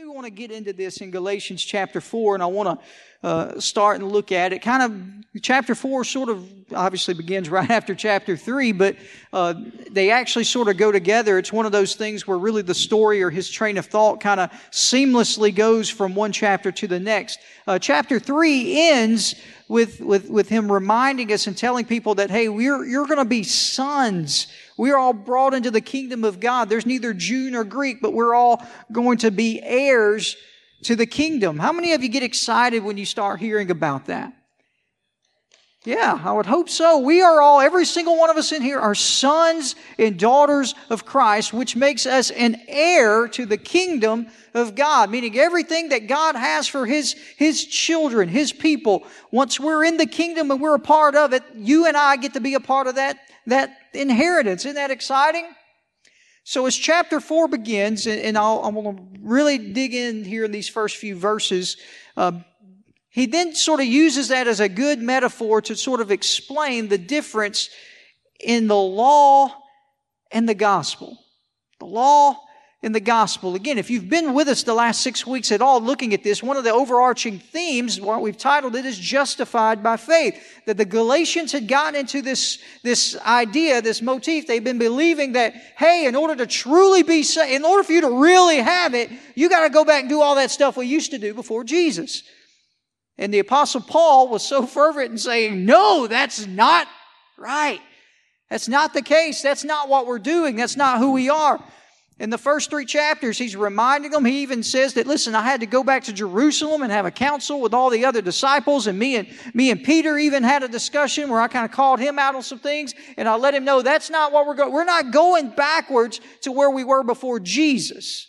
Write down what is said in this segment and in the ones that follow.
do want to get into this in Galatians chapter 4, and I want to uh, start and look at it. Kind of, chapter 4 sort of obviously begins right after chapter 3, but uh, they actually sort of go together. It's one of those things where really the story or his train of thought kind of seamlessly goes from one chapter to the next. Uh, chapter 3 ends with, with, with him reminding us and telling people that, hey, we're, you're going to be sons we are all brought into the kingdom of God. There's neither Jew nor Greek, but we're all going to be heirs to the kingdom. How many of you get excited when you start hearing about that? Yeah, I would hope so. We are all, every single one of us in here are sons and daughters of Christ, which makes us an heir to the kingdom of God, meaning everything that God has for His, His children, His people. Once we're in the kingdom and we're a part of it, you and I get to be a part of that that inheritance. Isn't that exciting? So as chapter four begins, and I'll, I'm going to really dig in here in these first few verses, uh, he then sort of uses that as a good metaphor to sort of explain the difference in the law and the gospel. The law in the gospel. Again, if you've been with us the last six weeks at all looking at this, one of the overarching themes, what we've titled it is justified by faith. That the Galatians had gotten into this, this idea, this motif. They've been believing that, hey, in order to truly be saved, in order for you to really have it, you got to go back and do all that stuff we used to do before Jesus. And the apostle Paul was so fervent in saying, no, that's not right. That's not the case. That's not what we're doing. That's not who we are. In the first three chapters, he's reminding them. He even says that, listen, I had to go back to Jerusalem and have a council with all the other disciples. And me and, me and Peter even had a discussion where I kind of called him out on some things. And I let him know that's not what we're going. We're not going backwards to where we were before Jesus.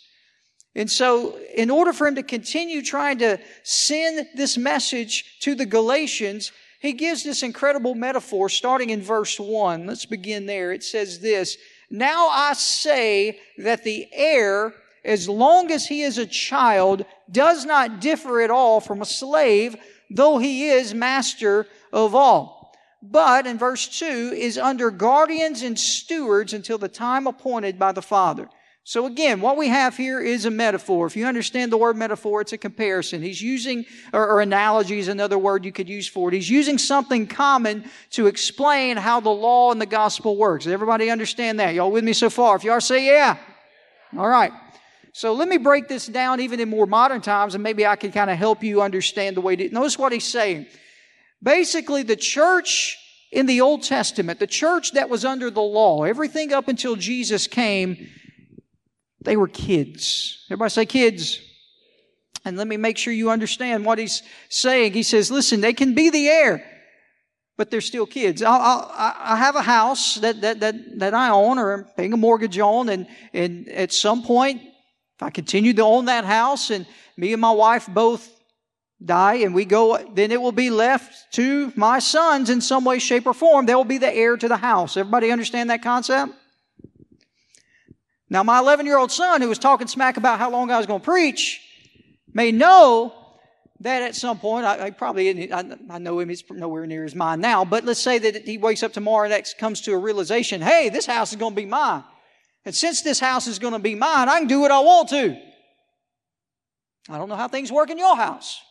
And so, in order for him to continue trying to send this message to the Galatians, he gives this incredible metaphor starting in verse 1. Let's begin there. It says this now I say that the heir, as long as he is a child, does not differ at all from a slave, though he is master of all. But, in verse 2, is under guardians and stewards until the time appointed by the Father. So again, what we have here is a metaphor. If you understand the word metaphor, it's a comparison. He's using, or, or, analogy is another word you could use for it. He's using something common to explain how the law and the gospel works. Does everybody understand that? Y'all with me so far? If y'all say yeah. All right. So let me break this down even in more modern times and maybe I can kind of help you understand the way to, notice what he's saying. Basically, the church in the Old Testament, the church that was under the law, everything up until Jesus came, they were kids. Everybody say kids. And let me make sure you understand what he's saying. He says, listen, they can be the heir, but they're still kids. I'll, I'll, i have a house that, that, that, that I own or I'm paying a mortgage on, and, and at some point, if I continue to own that house and me and my wife both die and we go, then it will be left to my sons in some way, shape, or form. They will be the heir to the house. Everybody understand that concept? Now, my 11 year old son, who was talking smack about how long I was going to preach, may know that at some point, I, I probably, I, I, know him, he's nowhere near his mind now, but let's say that he wakes up tomorrow and comes to a realization, hey, this house is going to be mine. And since this house is going to be mine, I can do what I want to. I don't know how things work in your house.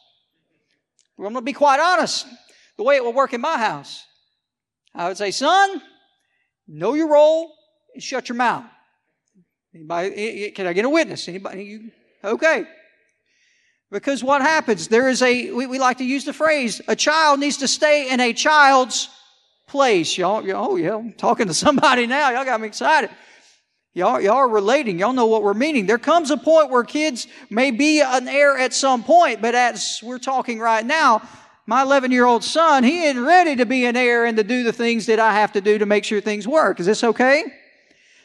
but I'm going to be quite honest. The way it will work in my house, I would say, son, know your role and shut your mouth. Anybody, eh, eh, can I get a witness? Anybody? Okay. Because what happens? There is a, we, we like to use the phrase, a child needs to stay in a child's place. Y'all, y'all oh yeah, I'm talking to somebody now. Y'all got me excited. Y'all, y'all are relating. Y'all know what we're meaning. There comes a point where kids may be an heir at some point, but as we're talking right now, my 11 year old son, he ain't ready to be an heir and to do the things that I have to do to make sure things work. Is this okay?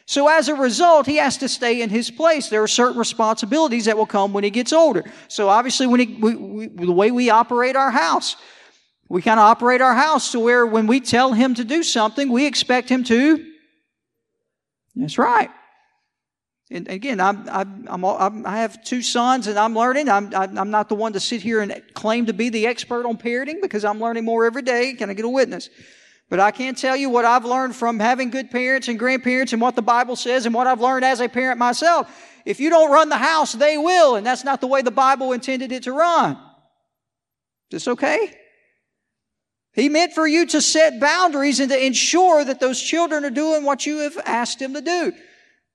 So as a result, he has to stay in his place. There are certain responsibilities that will come when he gets older. So obviously, when he, we, we, the way we operate our house, we kind of operate our house to where when we tell him to do something, we expect him to. That's right. And again, I'm, I'm, I'm, i have two sons and I'm learning. I'm, I'm not the one to sit here and claim to be the expert on parenting because I'm learning more every day. Can I get a witness? But I can tell you what I've learned from having good parents and grandparents and what the Bible says and what I've learned as a parent myself. If you don't run the house, they will, and that's not the way the Bible intended it to run. Is this okay? He meant for you to set boundaries and to ensure that those children are doing what you have asked them to do.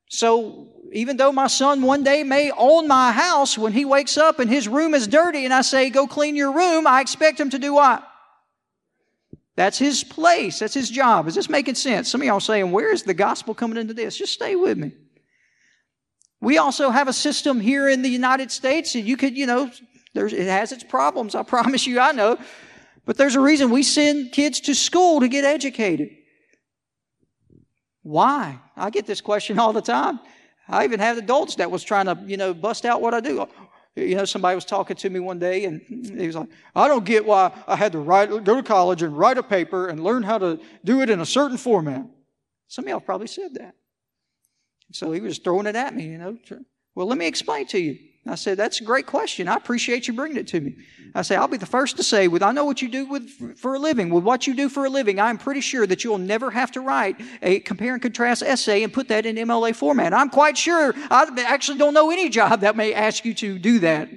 So even though my son one day may own my house, when he wakes up and his room is dirty and I say, go clean your room, I expect him to do what? That's his place. That's his job. Is this making sense? Some of y'all saying, where is the gospel coming into this? Just stay with me. We also have a system here in the United States, and you could, you know, there's, it has its problems. I promise you, I know. But there's a reason we send kids to school to get educated. Why? I get this question all the time. I even have adults that was trying to, you know, bust out what I do. You know, somebody was talking to me one day and he was like, I don't get why I had to write, go to college and write a paper and learn how to do it in a certain format. Some of y'all probably said that. So he was throwing it at me, you know. Well, let me explain to you. I said, That's a great question. I appreciate you bringing it to me. I say, I'll be the first to say, with I know what you do with, for a living, with what you do for a living, I'm pretty sure that you'll never have to write a compare and contrast essay and put that in MLA format. I'm quite sure, I actually don't know any job that may ask you to do that.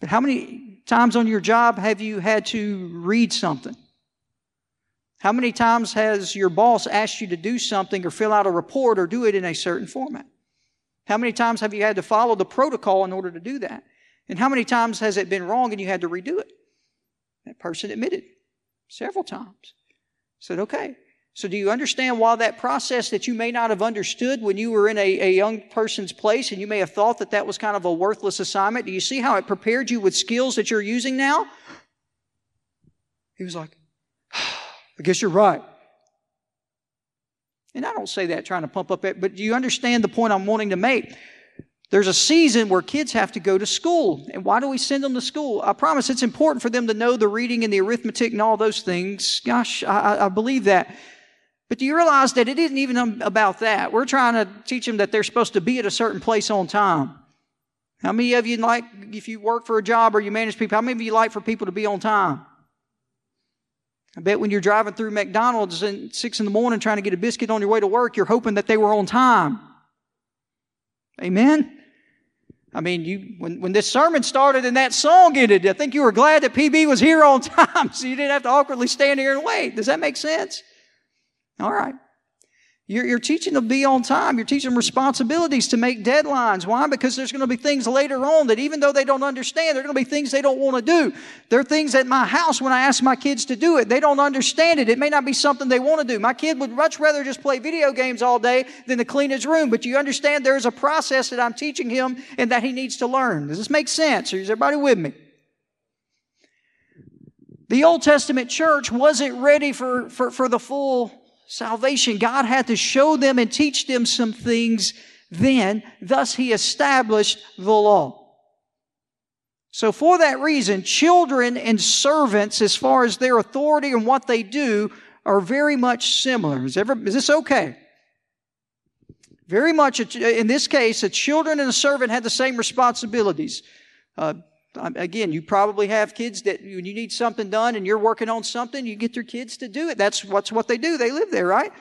But how many times on your job have you had to read something? How many times has your boss asked you to do something or fill out a report or do it in a certain format? How many times have you had to follow the protocol in order to do that? And how many times has it been wrong and you had to redo it? That person admitted several times. Said, okay. So do you understand why that process that you may not have understood when you were in a, a young person's place and you may have thought that that was kind of a worthless assignment? Do you see how it prepared you with skills that you're using now? He was like, I guess you're right. And I don't say that trying to pump up it, but do you understand the point I'm wanting to make? There's a season where kids have to go to school. And why do we send them to school? I promise it's important for them to know the reading and the arithmetic and all those things. Gosh, I, I believe that. But do you realize that it isn't even about that? We're trying to teach them that they're supposed to be at a certain place on time. How many of you like, if you work for a job or you manage people, how many of you like for people to be on time? I bet when you're driving through McDonald's at six in the morning trying to get a biscuit on your way to work, you're hoping that they were on time. Amen? I mean, you, when, when this sermon started and that song ended, I think you were glad that PB was here on time so you didn't have to awkwardly stand here and wait. Does that make sense? All right. You're, you're, teaching them to be on time. You're teaching them responsibilities to make deadlines. Why? Because there's going to be things later on that even though they don't understand, there are going to be things they don't want to do. There are things at my house when I ask my kids to do it, they don't understand it. It may not be something they want to do. My kid would much rather just play video games all day than to clean his room. But you understand there is a process that I'm teaching him and that he needs to learn. Does this make sense? Is everybody with me? The Old Testament church wasn't ready for, for, for the full salvation, God had to show them and teach them some things then. Thus, He established the law. So, for that reason, children and servants, as far as their authority and what they do, are very much similar. Is, ever, is this okay? Very much, in this case, a children and a servant had the same responsibilities. Uh, Again, you probably have kids that when you need something done and you're working on something, you get your kids to do it. That's what's what they do. They live there, right?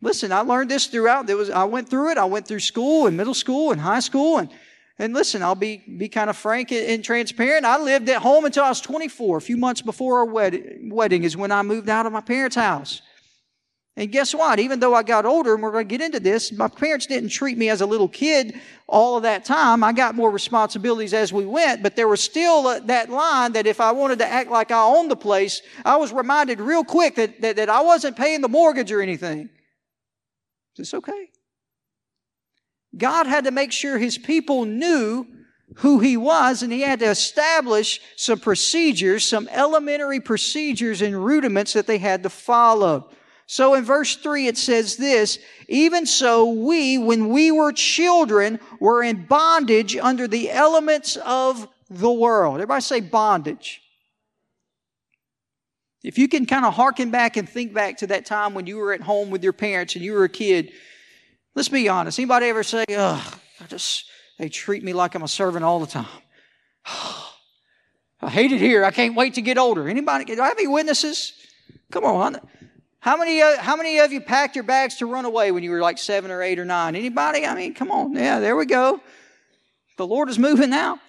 Listen, I learned this throughout. There was I went through it. I went through school and middle school and high school and and listen, I'll be be kind of frank and transparent. I lived at home until I was 24. A few months before our wedding, wedding is when I moved out of my parents' house. And guess what? Even though I got older, and we're going to get into this, my parents didn't treat me as a little kid all of that time. I got more responsibilities as we went, but there was still uh, that line that if I wanted to act like I owned the place, I was reminded real quick that, that, that I wasn't paying the mortgage or anything. Is this okay? God had to make sure his people knew who he was, and he had to establish some procedures, some elementary procedures and rudiments that they had to follow. So in verse 3 it says this, even so we, when we were children, were in bondage under the elements of the world. Everybody say bondage. If you can kind of harken back and think back to that time when you were at home with your parents and you were a kid, let's be honest. Anybody ever say, ugh, I just, they treat me like I'm a servant all the time. I hate it here. I can't wait to get older. Anybody, do I have any witnesses? Come on. How many, how many of you packed your bags to run away when you were like seven or eight or nine? Anybody? I mean, come on. Yeah, there we go. The Lord is moving now.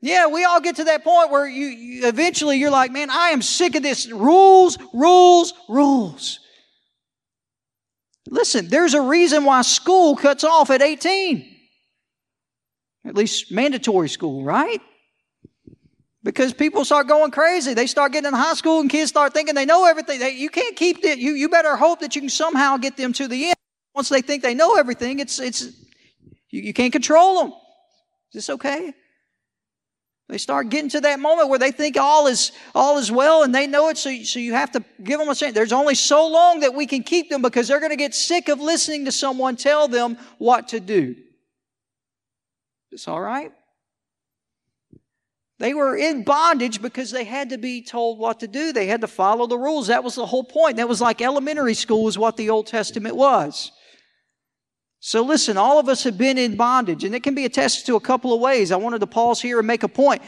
Yeah, we all get to that point where you, you eventually you're like, man, I am sick of this rules, rules, rules. Listen, there's a reason why school cuts off at 18. At least mandatory school, right? Because people start going crazy. They start getting in high school and kids start thinking they know everything. They, you can't keep it. You, you better hope that you can somehow get them to the end. Once they think they know everything, it's, it's, you, you can't control them. Is this okay? They start getting to that moment where they think all is all is well and they know it, so, so you have to give them a chance. There's only so long that we can keep them because they're going to get sick of listening to someone tell them what to do. It's all right. They were in bondage because they had to be told what to do. They had to follow the rules. That was the whole point. That was like elementary school, is what the Old Testament was. So listen, all of us have been in bondage, and it can be attested to a couple of ways. I wanted to pause here and make a point.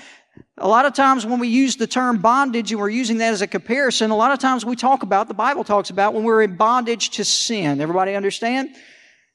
A lot of times when we use the term bondage and we're using that as a comparison, a lot of times we talk about, the Bible talks about when we're in bondage to sin. Everybody understand?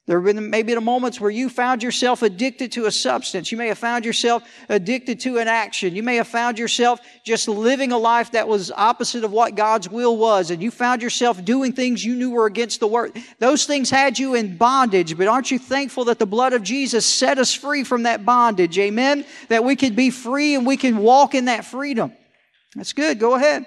There have been maybe the moments where you found yourself addicted to a substance. You may have found yourself addicted to an action. You may have found yourself just living a life that was opposite of what God's will was. And you found yourself doing things you knew were against the word. Those things had you in bondage. But aren't you thankful that the blood of Jesus set us free from that bondage? Amen? That we could be free and we can walk in that freedom. That's good. Go ahead.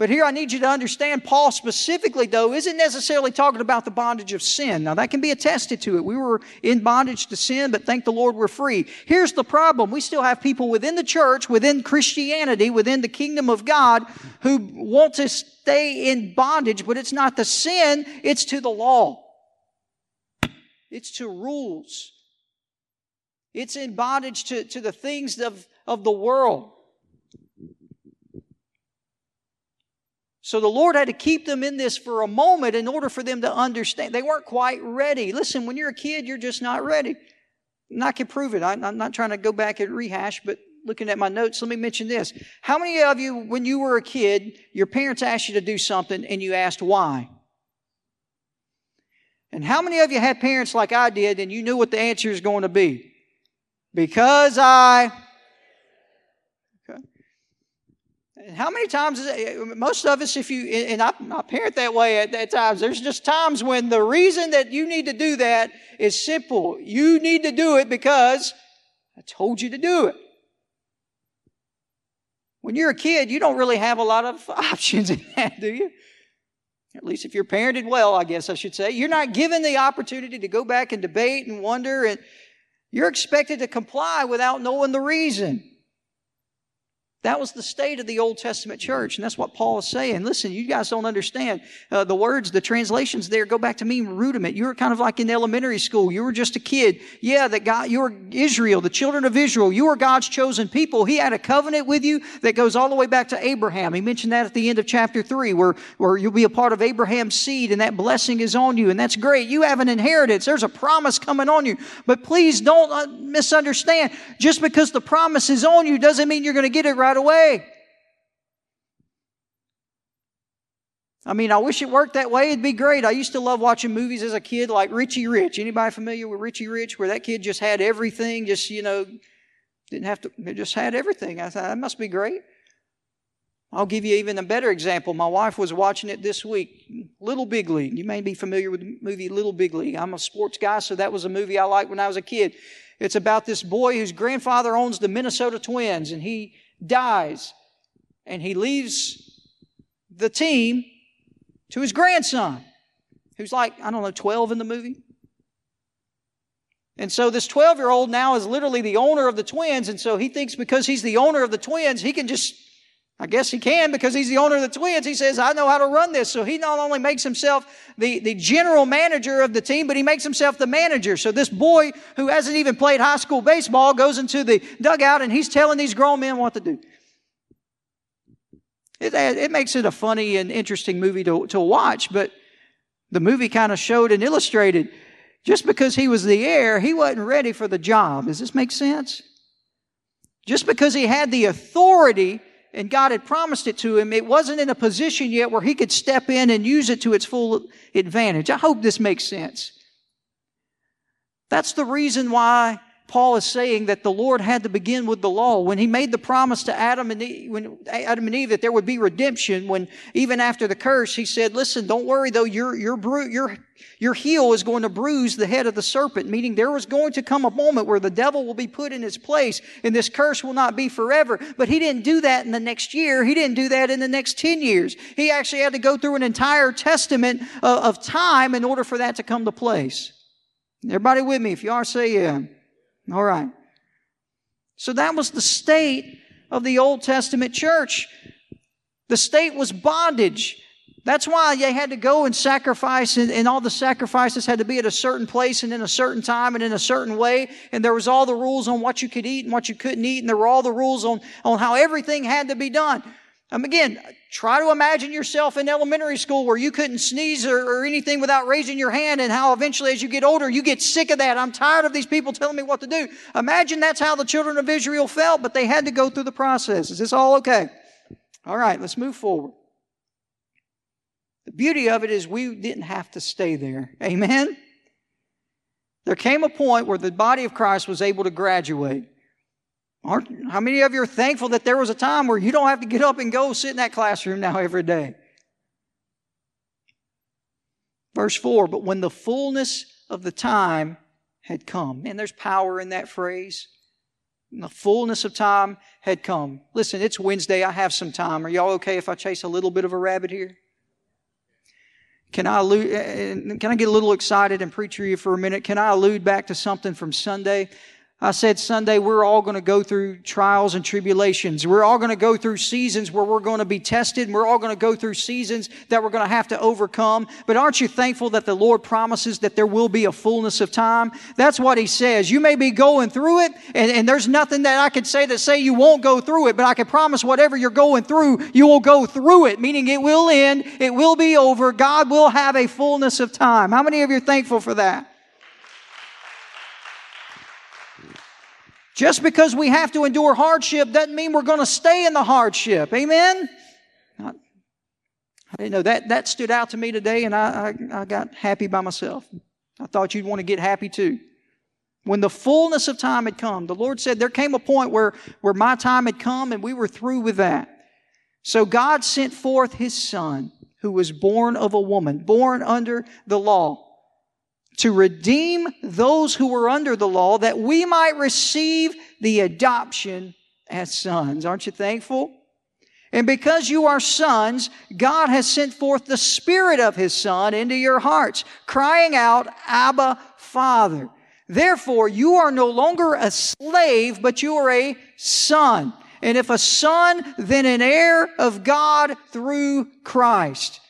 But here I need you to understand Paul specifically, though, isn't necessarily talking about the bondage of sin. Now, that can be attested to it. We were in bondage to sin, but thank the Lord we're free. Here's the problem we still have people within the church, within Christianity, within the kingdom of God, who want to stay in bondage, but it's not the sin, it's to the law, it's to rules, it's in bondage to, to the things of, of the world. So the Lord had to keep them in this for a moment in order for them to understand. They weren't quite ready. Listen, when you're a kid, you're just not ready. And I can prove it. I'm not trying to go back and rehash, but looking at my notes, let me mention this. How many of you, when you were a kid, your parents asked you to do something and you asked why? And how many of you had parents like I did and you knew what the answer is going to be? Because I how many times, eh, most of us, if you, and I, I parent that way at, at times, there's just times when the reason that you need to do that is simple. You need to do it because I told you to do it. When you're a kid, you don't really have a lot of options in that, do you? At least if you're parented well, I guess I should say. You're not given the opportunity to go back and debate and wonder, and you're expected to comply without knowing the reason. That was the state of the Old Testament church, and that's what Paul is saying. Listen, you guys don't understand. Uh, the words, the translations there go back to mean rudiment. You were kind of like in elementary school. You were just a kid. Yeah, that God, you were Israel, the children of Israel. You were God's chosen people. He had a covenant with you that goes all the way back to Abraham. He mentioned that at the end of chapter 3, where, where you'll be a part of Abraham's seed, and that blessing is on you, and that's great. You have an inheritance. There's a promise coming on you. But please don't uh, misunderstand. Just because the promise is on you doesn't mean you're going to get it right right away. I mean, I wish it worked that way. It'd be great. I used to love watching movies as a kid like Richie Rich. Anybody familiar with Richie Rich? Where that kid just had everything, just, you know, didn't have to, just had everything. I thought, that must be great. I'll give you even a better example. My wife was watching it this week. Little Big League. You may be familiar with the movie Little Big League. I'm a sports guy, so that was a movie I liked when I was a kid. It's about this boy whose grandfather owns the Minnesota Twins, and he dies and he leaves the team to his grandson, who's like, I don't know, 12 in the movie. And so this 12 year old now is literally the owner of the twins. And so he thinks because he's the owner of the twins, he can just, I guess he can because he's the owner of the twins. He says, I know how to run this. So he not only makes himself the, the general manager of the team, but he makes himself the manager. So this boy who hasn't even played high school baseball goes into the dugout and he's telling these grown men what to do. It, it makes it a funny and interesting movie to, to watch, but the movie kind of showed and illustrated just because he was the heir, he wasn't ready for the job. Does this make sense? Just because he had the authority, and God had promised it to him, it wasn't in a position yet where he could step in and use it to its full advantage. I hope this makes sense. That's the reason why Paul is saying that the Lord had to begin with the law. When he made the promise to Adam and Eve, when Adam and Eve that there would be redemption, when even after the curse, he said, listen, don't worry though, your, your, bru- your, your heel is going to bruise the head of the serpent, meaning there was going to come a moment where the devil will be put in his place and this curse will not be forever. But he didn't do that in the next year. He didn't do that in the next 10 years. He actually had to go through an entire testament of, of time in order for that to come to place. Everybody with me? If you are, say yeah. All right. So that was the state of the Old Testament church. The state was bondage. That's why they had to go and sacrifice, and, and, all the sacrifices had to be at a certain place and in a certain time and in a certain way. And there was all the rules on what you could eat and what you couldn't eat, and there were all the rules on, on how everything had to be done. Um, again, try to imagine yourself in elementary school where you couldn't sneeze or, or, anything without raising your hand, and how eventually, as you get older, you get sick of that. I'm tired of these people telling me what to do. Imagine that's how the children of Israel felt, but they had to go through the process. Is this all okay? All right, let's move forward. The beauty of it is we didn't have to stay there. Amen? There came a point where the body of Christ was able to graduate. Aren't, how many of you are thankful that there was a time where you don't have to get up and go sit in that classroom now every day? Verse 4 But when the fullness of the time had come, and there's power in that phrase. the fullness of time had come. Listen, it's Wednesday. I have some time. Are y'all okay if I chase a little bit of a rabbit here? Can I allude, eh, eh, can I get a little excited and preach to you for a minute? Can I allude back to something from Sunday? I said Sunday, we're all going to go through trials and tribulations. We're all going to go through seasons where we're going to be tested and we're all going to go through seasons that we're going to have to overcome. But aren't you thankful that the Lord promises that there will be a fullness of time? That's what He says. You may be going through it and, and there's nothing that I could say that say you won't go through it, but I can promise whatever you're going through, you will go through it, meaning it will end, it will be over. God will have a fullness of time. How many of you are thankful for that? Just because we have to endure hardship doesn't mean we're going to stay in the hardship. Amen? I, didn't know that. That stood out to me today, and I, I, I got happy by myself. I thought you'd want to get happy too. When the fullness of time had come, the Lord said there came a point where, where my time had come and we were through with that. So God sent forth His Son, who was born of a woman, born under the law to redeem those who were under the law that we might receive the adoption as sons. Aren't you thankful? And because you are sons, God has sent forth the Spirit of His Son into your hearts, crying out, Abba, Father. Therefore, you are no longer a slave, but you are a son. And if a son, then an heir of God through Christ.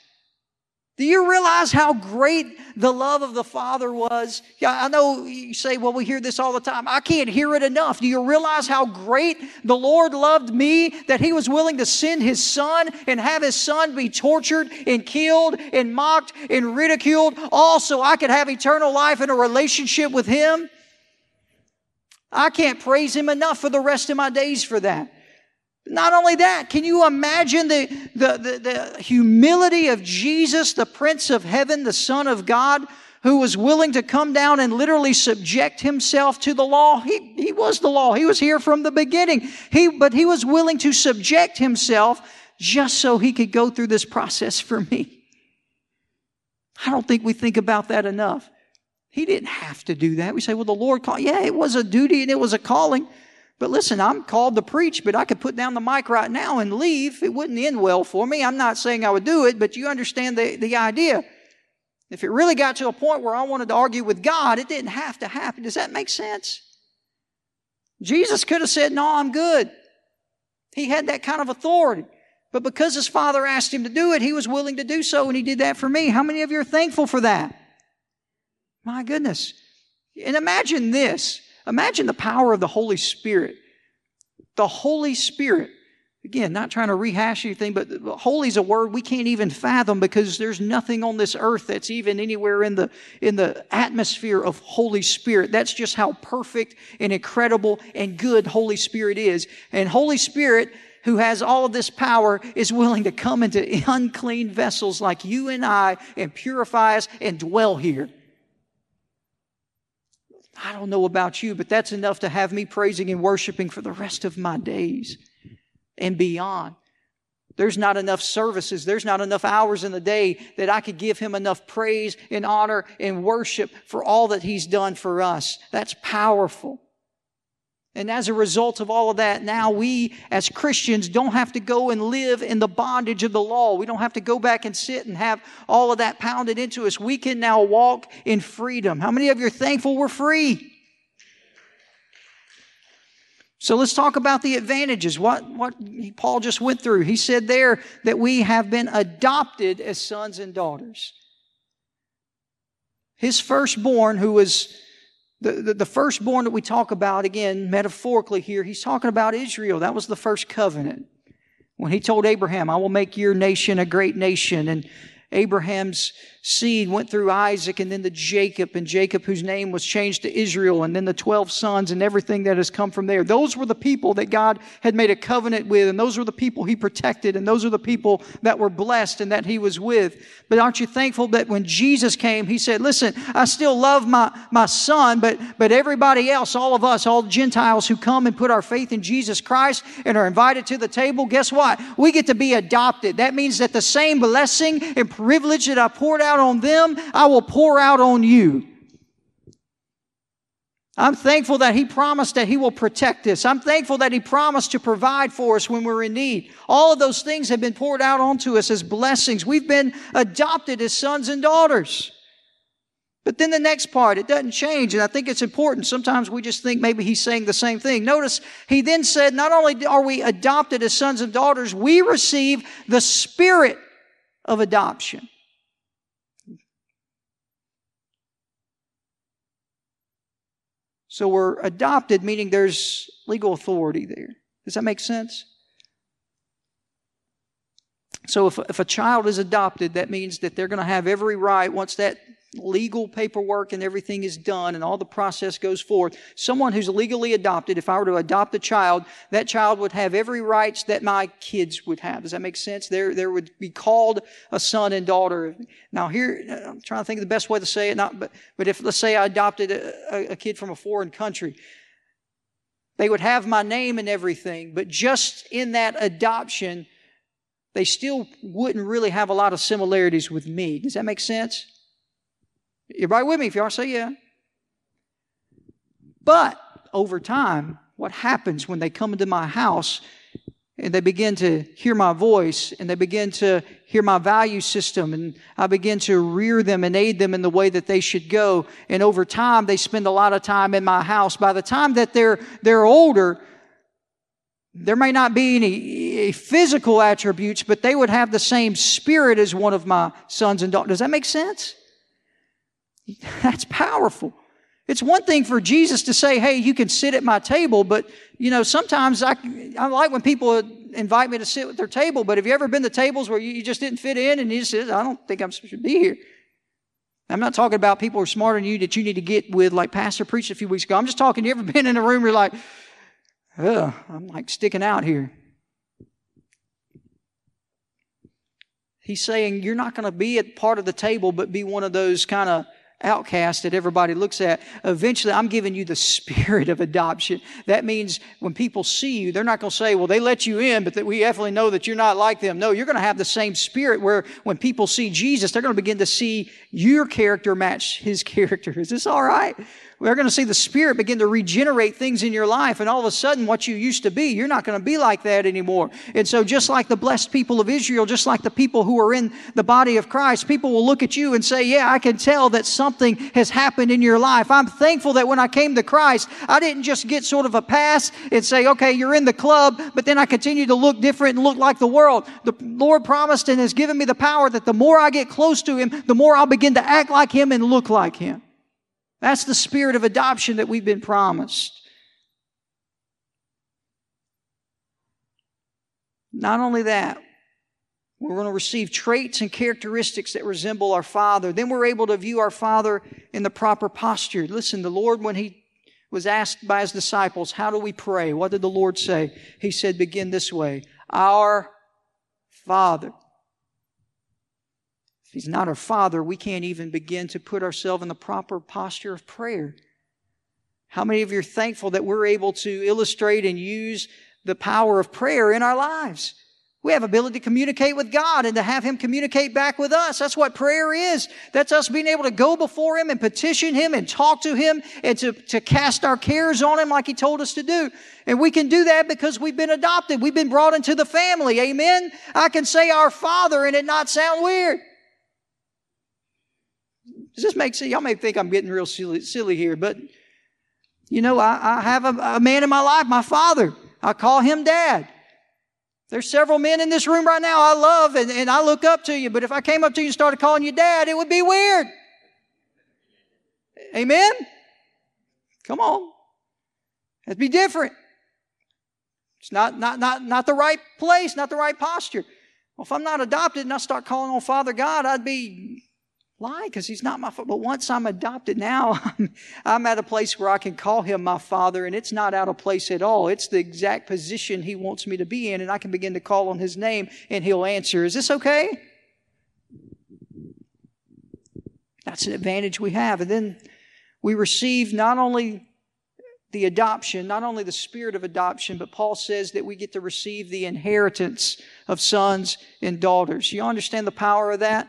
Do you realize how great the love of the Father was? Yeah, I know you say, well, we hear this all the time. I can't hear it enough. Do you realize how great the Lord loved me that He was willing to send His Son and have His Son be tortured and killed and mocked and ridiculed, all so I could have eternal life and a relationship with Him? I can't praise Him enough for the rest of my days for that. Not only that, can you imagine the, the, the, the, humility of Jesus, the Prince of Heaven, the Son of God, who was willing to come down and literally subject himself to the law? He, he was the law. He was here from the beginning. He, but he was willing to subject himself just so he could go through this process for me. I don't think we think about that enough. He didn't have to do that. We say, well, the Lord called. Yeah, it was a duty and it was a calling. But listen, I'm called to preach, but I could put down the mic right now and leave. It wouldn't end well for me. I'm not saying I would do it, but you understand the, the idea. If it really got to a point where I wanted to argue with God, it didn't have to happen. Does that make sense? Jesus could have said, No, I'm good. He had that kind of authority. But because his father asked him to do it, he was willing to do so, and he did that for me. How many of you are thankful for that? My goodness. And imagine this Imagine the power of the Holy Spirit. The Holy Spirit. Again, not trying to rehash anything, but holy is a word we can't even fathom because there's nothing on this earth that's even anywhere in the, in the atmosphere of Holy Spirit. That's just how perfect and incredible and good Holy Spirit is. And Holy Spirit who has all of this power is willing to come into unclean vessels like you and I and purify us and dwell here. I don't know about you, but that's enough to have me praising and worshiping for the rest of my days and beyond. There's not enough services. There's not enough hours in the day that I could give him enough praise and honor and worship for all that he's done for us. That's powerful. And as a result of all of that, now we as Christians don't have to go and live in the bondage of the law. We don't have to go back and sit and have all of that pounded into us. We can now walk in freedom. How many of you are thankful we're free? So let's talk about the advantages. What, what Paul just went through. He said there that we have been adopted as sons and daughters. His firstborn, who was the, the, the, firstborn that we talk about, again, metaphorically here, he's talking about Israel. That was the first covenant. When he told Abraham, I will make your nation a great nation. And Abraham's seed went through Isaac and then to Jacob, and Jacob, whose name was changed to Israel, and then the 12 sons and everything that has come from there. Those were the people that God had made a covenant with, and those were the people He protected, and those are the people that were blessed and that He was with. But aren't you thankful that when Jesus came, He said, Listen, I still love my, my son, but, but everybody else, all of us, all Gentiles who come and put our faith in Jesus Christ and are invited to the table, guess what? We get to be adopted. That means that the same blessing and privilege that I poured out on them, I will pour out on you. I'm thankful that He promised that He will protect us. I'm thankful that He promised to provide for us when we're in need. All of those things have been poured out onto us as blessings. We've been adopted as sons and daughters. But then the next part, it doesn't change, and I think it's important. Sometimes we just think maybe he's saying the same thing. Notice he then said, not only are we adopted as sons and daughters, we receive the spirit of adoption. So we're adopted, meaning there's legal authority there. Does that make sense? So if, if a child is adopted, that means that they're going to have every right once that legal paperwork and everything is done and all the process goes forth. Someone who's legally adopted, if I were to adopt a child, that child would have every rights that my kids would have. Does that make sense? There, there would be called a son and daughter. Now here, I'm trying to think of the best way to say it, not, but, but if let's say I adopted a, a kid from a foreign country, they would have my name and everything, but just in that adoption, they still wouldn't really have a lot of similarities with me. Does that make sense? Everybody with me? If y'all say yeah. But over time, what happens when they come into my house and they begin to hear my voice and they begin to hear my value system and I begin to rear them and aid them in the way that they should go. And over time, they spend a lot of time in my house. By the time that they're, they're older, there may not be any eh, physical attributes, but they would have the same spirit as one of my sons and daughters. Does that make sense? That's powerful. It's one thing for Jesus to say, hey, you can sit at my table, but, you know, sometimes I, I like when people invite me to sit at their table, but have you ever been to tables where you, just didn't fit in and you just said, I don't think I'm supposed to be here? I'm not talking about people who are smarter than you that you need to get with, like Pastor preached a few weeks ago. I'm just talking, you ever been in a room where you're like, ugh, I'm like sticking out here. He's saying you're not going to be at part of the table, but be one of those kind of outcast that everybody looks at. Eventually, I'm giving you the spirit of adoption. That means when people see you, they're not going to say, well, they let you in, but that we definitely know that you're not like them. No, you're going to have the same spirit where when people see Jesus, they're going to begin to see your character match his character. Is this all right? We're going to see the Spirit begin to regenerate things in your life. And all of a sudden, what you used to be, you're not going to be like that anymore. And so, just like the blessed people of Israel, just like the people who are in the body of Christ, people will look at you and say, Yeah, I can tell that something has happened in your life. I'm thankful that when I came to Christ, I didn't just get sort of a pass and say, Okay, you're in the club, but then I continue to look different and look like the world. The Lord promised and has given me the power that the more I get close to Him, the more I'll begin to act like Him and look like Him. That's the spirit of adoption that we've been promised. Not only that, we're going to receive traits and characteristics that resemble our Father. Then we're able to view our Father in the proper posture. Listen, the Lord, when He was asked by his disciples, How do we pray? What did the Lord say? He said, Begin this way Our Father. If he's not our Father, we can't even begin to put ourselves in the proper posture of prayer. How many of you are thankful that we're able to illustrate and use the power of prayer in our lives? We have ability to communicate with God and to have Him communicate back with us. That's what prayer is. That's us being able to go before Him and petition Him and talk to Him and to, to cast our cares on Him like He told us to do. And we can do that because we've been adopted. We've been brought into the family. Amen. I can say our Father and it not sound weird. Does this make sense? Y'all may think I'm getting real silly, silly here, but you know, I, I have a, a man in my life, my father. I call him dad. There's several men in this room right now I love and, and I look up to you, but if I came up to you and started calling you dad, it would be weird. Amen? Come on. It'd be different. It's not, not, not, not the right place, not the right posture. Well, if I'm not adopted and I start calling on Father God, I'd be lie because he's not my father. But once I'm adopted now, I'm, I'm, at a place where I can call him my father and it's not out of place at all. It's the exact position he wants me to be in and I can begin to call on his name and he'll answer. Is this okay? That's an advantage we have. And then we receive not only the adoption, not only the spirit of adoption, but Paul says that we get to receive the inheritance of sons and daughters. You understand the power of that?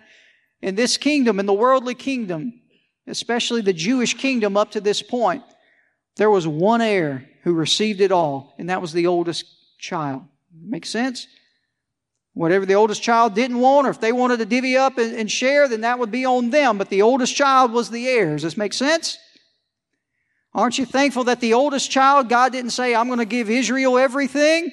In this kingdom, in the worldly kingdom, especially the Jewish kingdom up to this point, there was one heir who received it all, and that was the oldest child. Make sense? Whatever the oldest child didn't want, or if they wanted to divvy up and, and share, then that would be on them. But the oldest child was the heir. Does this make sense? Aren't you thankful that the oldest child, God didn't say, I'm going to give Israel everything?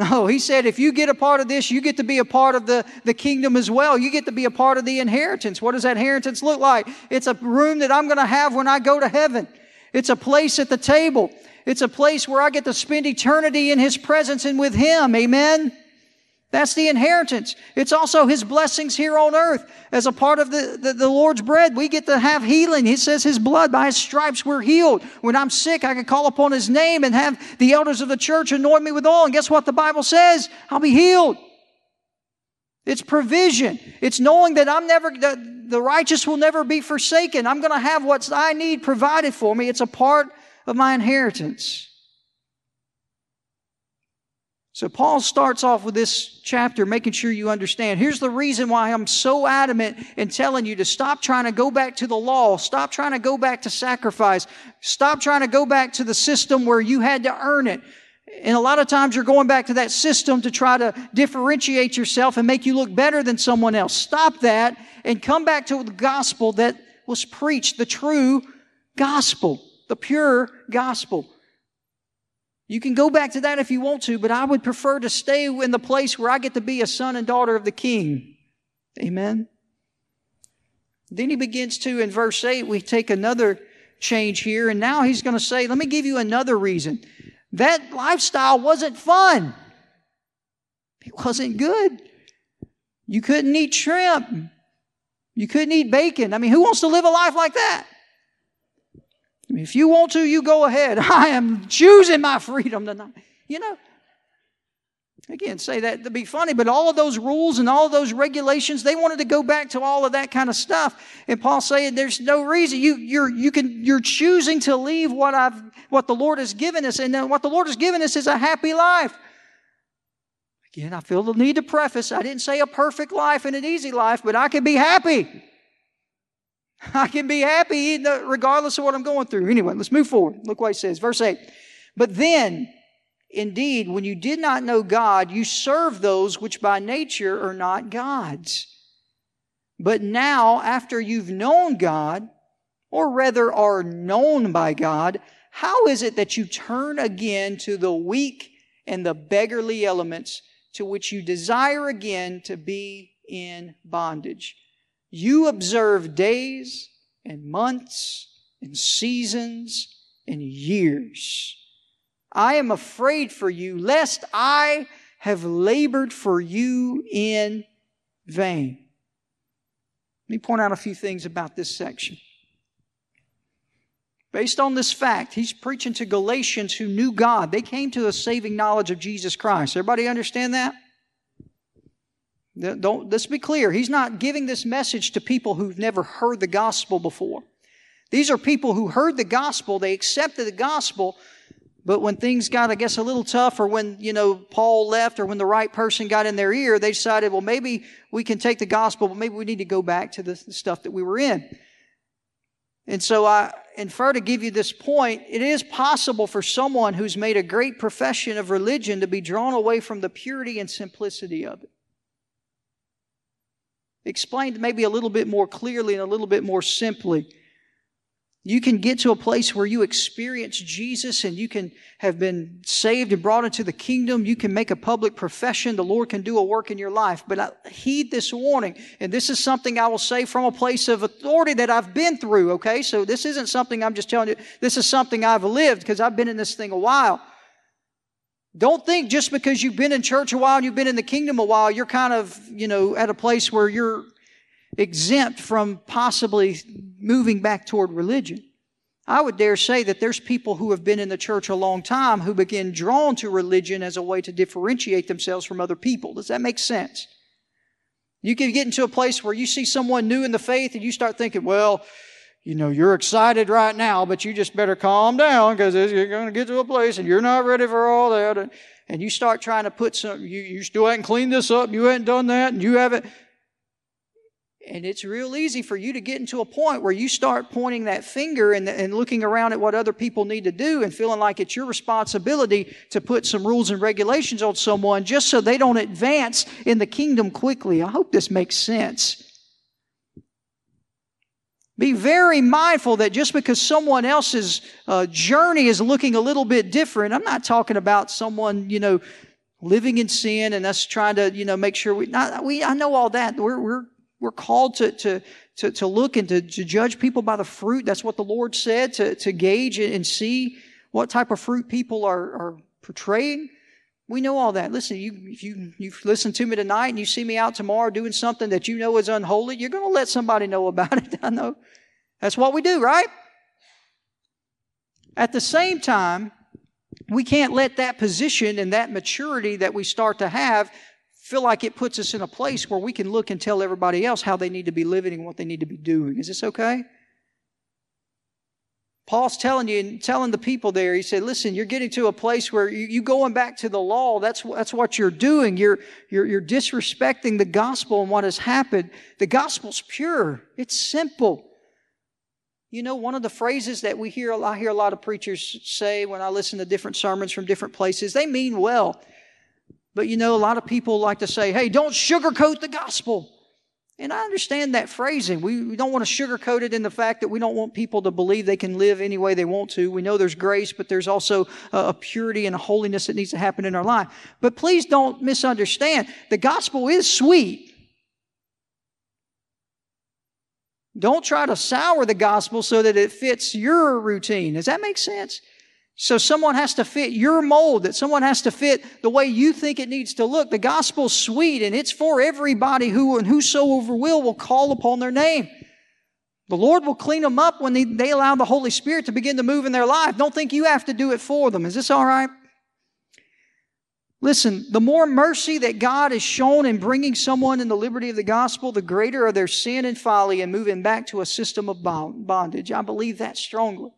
No, he said, if you get a part of this, you get to be a part of the, the kingdom as well. You get to be a part of the inheritance. What does that inheritance look like? It's a room that I'm going to have when I go to heaven. It's a place at the table. It's a place where I get to spend eternity in his presence and with him. Amen. That's the inheritance. It's also His blessings here on earth. As a part of the, the, the, Lord's bread, we get to have healing. He says His blood, by His stripes, we're healed. When I'm sick, I can call upon His name and have the elders of the church anoint me with oil. And guess what the Bible says? I'll be healed. It's provision. It's knowing that I'm never, the, the righteous will never be forsaken. I'm going to have what I need provided for me. It's a part of my inheritance. So Paul starts off with this chapter making sure you understand. Here's the reason why I'm so adamant in telling you to stop trying to go back to the law. Stop trying to go back to sacrifice. Stop trying to go back to the system where you had to earn it. And a lot of times you're going back to that system to try to differentiate yourself and make you look better than someone else. Stop that and come back to the gospel that was preached, the true gospel, the pure gospel. You can go back to that if you want to, but I would prefer to stay in the place where I get to be a son and daughter of the king. Amen. Then he begins to, in verse 8, we take another change here, and now he's going to say, Let me give you another reason. That lifestyle wasn't fun, it wasn't good. You couldn't eat shrimp, you couldn't eat bacon. I mean, who wants to live a life like that? If you want to, you go ahead. I am choosing my freedom tonight. You know, again, say that to be funny, but all of those rules and all of those regulations, they wanted to go back to all of that kind of stuff. And Paul saying there's no reason. You, you're, you can, you're choosing to leave what I've, what the Lord has given us. And uh, what the Lord has given us is a happy life. Again, I feel the need to preface, I didn't say a perfect life and an easy life, but I can be happy. I can be happy regardless of what I'm going through. Anyway, let's move forward. Look what he says. Verse 8. But then, indeed, when you did not know God, you served those which by nature are not God's. But now, after you've known God, or rather are known by God, how is it that you turn again to the weak and the beggarly elements to which you desire again to be in bondage? You observe days and months and seasons and years. I am afraid for you, lest I have labored for you in vain. Let me point out a few things about this section. Based on this fact, he's preaching to Galatians who knew God. They came to a saving knowledge of Jesus Christ. Everybody understand that? Don't, let's be clear. He's not giving this message to people who've never heard the gospel before. These are people who heard the gospel, they accepted the gospel, but when things got, I guess, a little tough, or when, you know, Paul left, or when the right person got in their ear, they decided, well, maybe we can take the gospel, but maybe we need to go back to the stuff that we were in. And so I infer to give you this point, it is possible for someone who's made a great profession of religion to be drawn away from the purity and simplicity of it. Explained maybe a little bit more clearly and a little bit more simply. You can get to a place where you experience Jesus and you can have been saved and brought into the kingdom. You can make a public profession. The Lord can do a work in your life. But I heed this warning. And this is something I will say from a place of authority that I've been through, okay? So this isn't something I'm just telling you. This is something I've lived because I've been in this thing a while. Don't think just because you've been in church a while and you've been in the kingdom a while, you're kind of, you know, at a place where you're exempt from possibly moving back toward religion. I would dare say that there's people who have been in the church a long time who begin drawn to religion as a way to differentiate themselves from other people. Does that make sense? You can get into a place where you see someone new in the faith and you start thinking, well, you know, you're excited right now, but you just better calm down because you're going to get to a place and you're not ready for all that. And, and you start trying to put some, you, you still haven't cleaned this up, you haven't done that, and you haven't. And it's real easy for you to get into a point where you start pointing that finger and, and looking around at what other people need to do and feeling like it's your responsibility to put some rules and regulations on someone just so they don't advance in the kingdom quickly. I hope this makes sense. Be very mindful that just because someone else's uh, journey is looking a little bit different, I'm not talking about someone, you know, living in sin and us trying to, you know, make sure we, not, we, I know all that. We're, we're, we're called to, to, to, to look and to, to judge people by the fruit. That's what the Lord said, to, to gauge and see what type of fruit people are, are portraying. We know all that. Listen, you, if you, you've to me tonight and you see me out tomorrow doing something that you know is unholy, you're going to let somebody know about it. I know. That's what we do, right? At the same time, we can't let that position and that maturity that we start to have feel like it puts us in a place where we can look and tell everybody else how they need to be living and what they need to be doing. Is this okay? Paul's telling you and telling the people there, he said, listen, you're getting to a place where you, you going back to the law. That's, that's what you're doing. You're, you're, you're disrespecting the gospel and what has happened. The gospel's pure. It's simple. You know, one of the phrases that we hear, I hear a lot of preachers say when I listen to different sermons from different places, they mean well. But you know, a lot of people like to say, hey, don't sugarcoat the gospel. And I understand that phrasing. We, we don't want to sugarcoat it in the fact that we don't want people to believe they can live any way they want to. We know there's grace, but there's also a, a purity and a holiness that needs to happen in our life. But please don't misunderstand. The gospel is sweet. Don't try to sour the gospel so that it fits your routine. Does that make sense? So someone has to fit your mold, that someone has to fit the way you think it needs to look. The gospel's sweet and it's for everybody who and whosoever will will call upon their name. The Lord will clean them up when they, they allow the Holy Spirit to begin to move in their life. Don't think you have to do it for them. Is this all right? Listen, the more mercy that God has shown in bringing someone in the liberty of the gospel, the greater are their sin and folly in moving back to a system of bondage. I believe that strongly.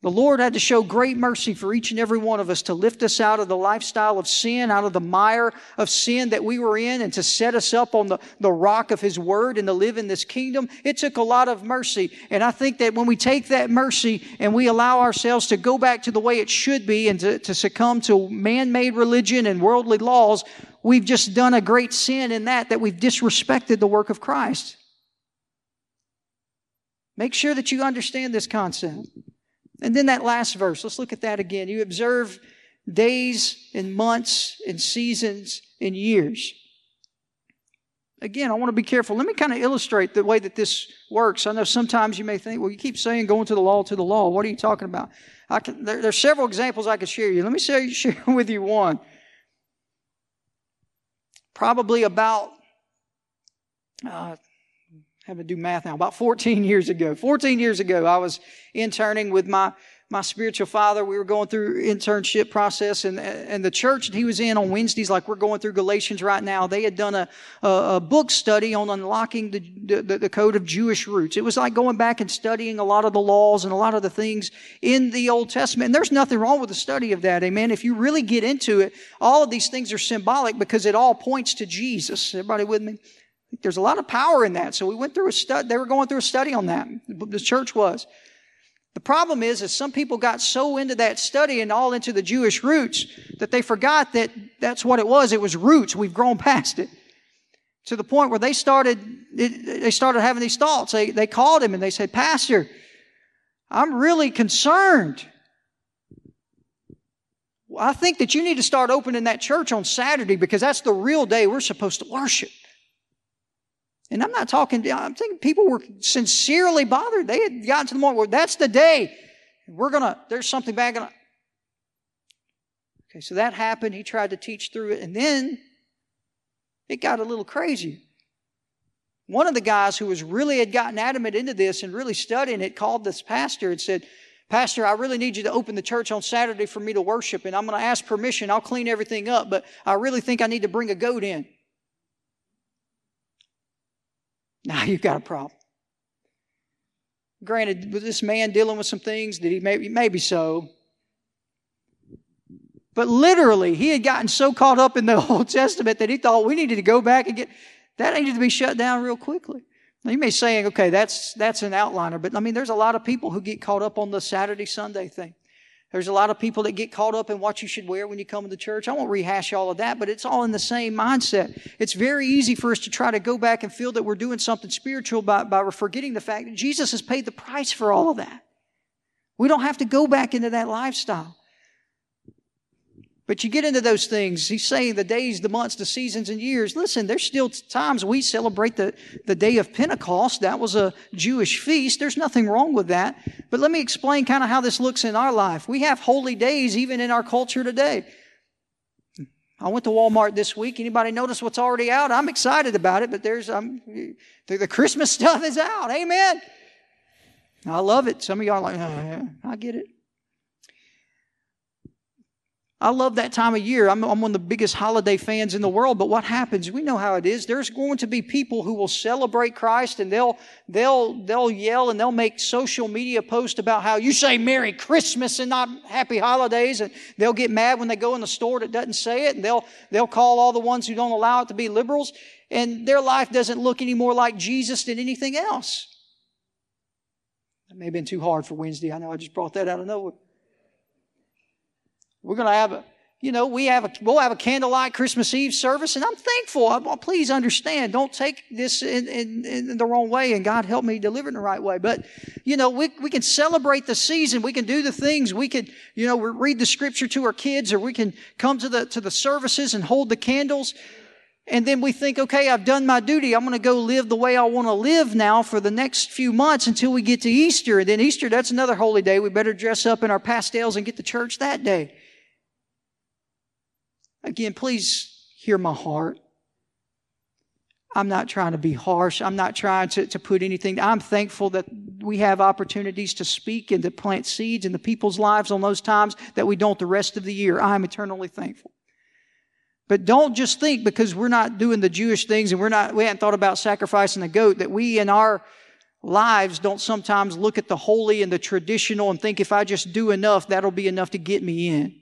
The Lord had to show great mercy for each and every one of us to lift us out of the lifestyle of sin, out of the mire of sin that we were in, and to set us up on the, the rock of His Word and to live in this kingdom. It took a lot of mercy. And I think that when we take that mercy and we allow ourselves to go back to the way it should be and to, to succumb to man made religion and worldly laws, we've just done a great sin in that, that we've disrespected the work of Christ. Make sure that you understand this concept. And then that last verse, let's look at that again. You observe days and months and seasons and years. Again, I want to be careful. Let me kind of illustrate the way that this works. I know sometimes you may think, well, you keep saying going to the law, to the law. What are you talking about? I can, there, there are several examples I could share you. Let me share, share with you one. Probably about uh, having to do math now, about 14 years ago. 14 years ago, I was interning with my my spiritual father. We were going through internship process, and and the church that he was in on Wednesdays, like we're going through Galatians right now. They had done a a, a book study on unlocking the, the the code of Jewish roots. It was like going back and studying a lot of the laws and a lot of the things in the Old Testament. And there's nothing wrong with the study of that, amen. If you really get into it, all of these things are symbolic because it all points to Jesus. Everybody with me? There's a lot of power in that. So we went through a study. They were going through a study on that. The church was. The problem is that some people got so into that study and all into the Jewish roots that they forgot that that's what it was. It was roots. We've grown past it. To the point where they started, they started having these thoughts. They, they called him and they said, Pastor, I'm really concerned. I think that you need to start opening that church on Saturday because that's the real day we're supposed to worship. And I'm not talking, I'm thinking people were sincerely bothered. They had gotten to the point where that's the day. We're going to, there's something bad going to. Okay, so that happened. He tried to teach through it. And then it got a little crazy. One of the guys who was really had gotten adamant into this and really studying it called this pastor and said, Pastor, I really need you to open the church on Saturday for me to worship, and I'm going to ask permission. I'll clean everything up, but I really think I need to bring a goat in. Now you've got a problem. Granted, was this man dealing with some things? Did he maybe maybe so? But literally, he had gotten so caught up in the Old Testament that he thought we needed to go back and get that needed to be shut down real quickly. Now you may say, okay, that's that's an outliner, but I mean, there's a lot of people who get caught up on the Saturday Sunday thing. There's a lot of people that get caught up in what you should wear when you come to church. I won't rehash all of that, but it's all in the same mindset. It's very easy for us to try to go back and feel that we're doing something spiritual by, by forgetting the fact that Jesus has paid the price for all of that. We don't have to go back into that lifestyle. But you get into those things. He's saying the days, the months, the seasons, and years. Listen, there's still times we celebrate the, the day of Pentecost. That was a Jewish feast. There's nothing wrong with that. But let me explain kind of how this looks in our life. We have holy days even in our culture today. I went to Walmart this week. Anybody notice what's already out? I'm excited about it, but there's um, the, the Christmas stuff is out. Amen. I love it. Some of y'all are like, oh, yeah, I get it. I love that time of year. I'm, I'm, one of the biggest holiday fans in the world, but what happens? We know how it is. There's going to be people who will celebrate Christ and they'll, they'll, they'll yell and they'll make social media posts about how you say Merry Christmas and not Happy Holidays. And they'll get mad when they go in the store that doesn't say it and they'll, they'll call all the ones who don't allow it to be liberals. And their life doesn't look any more like Jesus than anything else. That may have been too hard for Wednesday. I know I just brought that out of nowhere. We're going to have a, you know, we have a, we'll have a candlelight Christmas Eve service, and I'm thankful. I, please understand. Don't take this in, in, in, the wrong way, and God help me deliver it in the right way. But, you know, we, we can celebrate the season. We can do the things. We can, you know, read the scripture to our kids, or we can come to the, to the services and hold the candles. And then we think, okay, I've done my duty. I'm going to go live the way I want to live now for the next few months until we get to Easter. And then Easter, that's another holy day. We better dress up in our pastels and get to church that day. Again, please hear my heart. I'm not trying to be harsh. I'm not trying to, to put anything. I'm thankful that we have opportunities to speak and to plant seeds in the people's lives on those times that we don't the rest of the year. I'm eternally thankful. But don't just think because we're not doing the Jewish things and we're not, we haven't thought about sacrificing the goat that we in our lives don't sometimes look at the holy and the traditional and think if I just do enough, that'll be enough to get me in.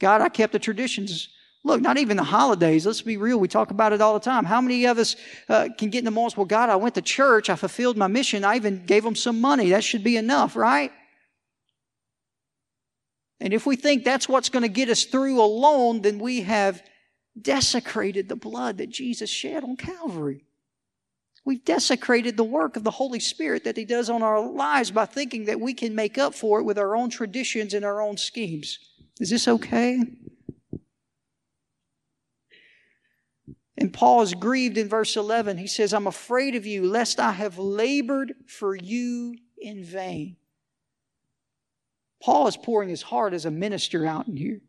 God, I kept the traditions. Look, not even the holidays. Let's be real. We talk about it all the time. How many of us uh, can get in the moments, well, God, I went to church. I fulfilled my mission. I even gave them some money. That should be enough, right? And if we think that's what's going to get us through alone, then we have desecrated the blood that Jesus shed on Calvary. We've desecrated the work of the Holy Spirit that He does on our lives by thinking that we can make up for it with our own traditions and our own schemes. Is this okay? And Paul is grieved in verse 11. He says, I'm afraid of you, lest I have labored for you in vain. Paul is pouring his heart as a minister out in here.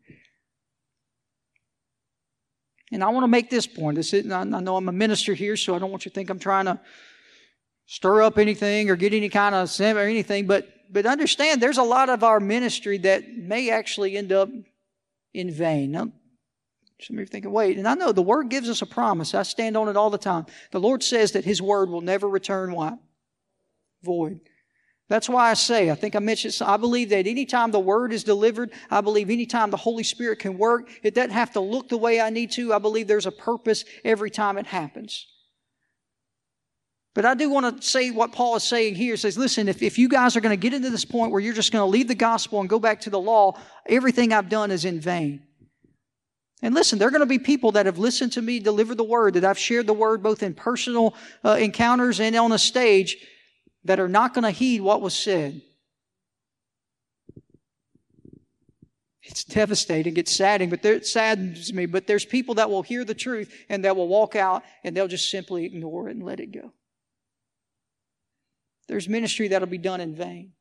And I want to make this point. This is, I know I'm a minister here, so I don't want you to think I'm trying to stir up anything or get any kind of or anything, but but understand there's a lot of our ministry that may actually end up in vain. Now, some of you are thinking, wait, and I know the word gives us a promise. I stand on it all the time. The Lord says that his word will never return what? Void. That's why I say, I think I mentioned, I believe that anytime the word is delivered, I believe anytime the Holy Spirit can work, it doesn't have to look the way I need to. I believe there's a purpose every time it happens. But I do want to say what Paul is saying here. He says, listen, if, if you guys are going to get into this point where you're just going to leave the gospel and go back to the law, everything I've done is in vain. And listen, there are going to be people that have listened to me deliver the word, that I've shared the word both in personal uh, encounters and on a stage, that are not going to heed what was said. It's devastating, it's saddening, but there, it saddens me. But there's people that will hear the truth and that will walk out and they'll just simply ignore it and let it go. There's ministry that'll be done in vain.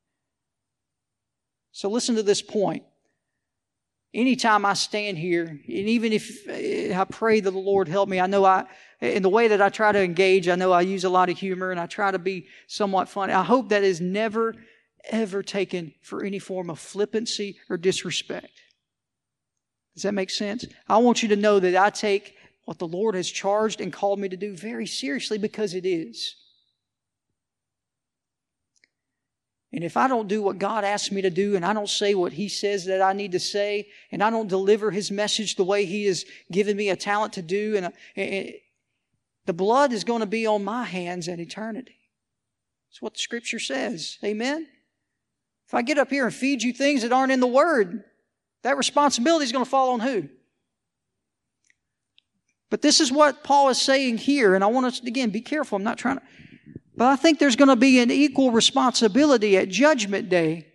So listen to this point. Anytime I stand here, and even if eh, I pray that the Lord help me, I know I, in the way that I try to engage, I know I use a lot of humor and I try to be somewhat funny. I hope that is never, ever taken for any form of flippancy or disrespect. Does that make sense? I want you to know that I take what the Lord has charged and called me to do very seriously because it is. And if I don't do what God asks me to do and I don't say what He says that I need to say and I don't deliver His message the way He has given me a talent to do, and, and the blood is going to be on my hands in eternity. That's what the Scripture says. Amen? If I get up here and feed you things that aren't in the Word, that responsibility is going to fall on who? But this is what Paul is saying here, and I want us again, be careful. I'm not trying to but I think there's going to be an equal responsibility at Judgment Day.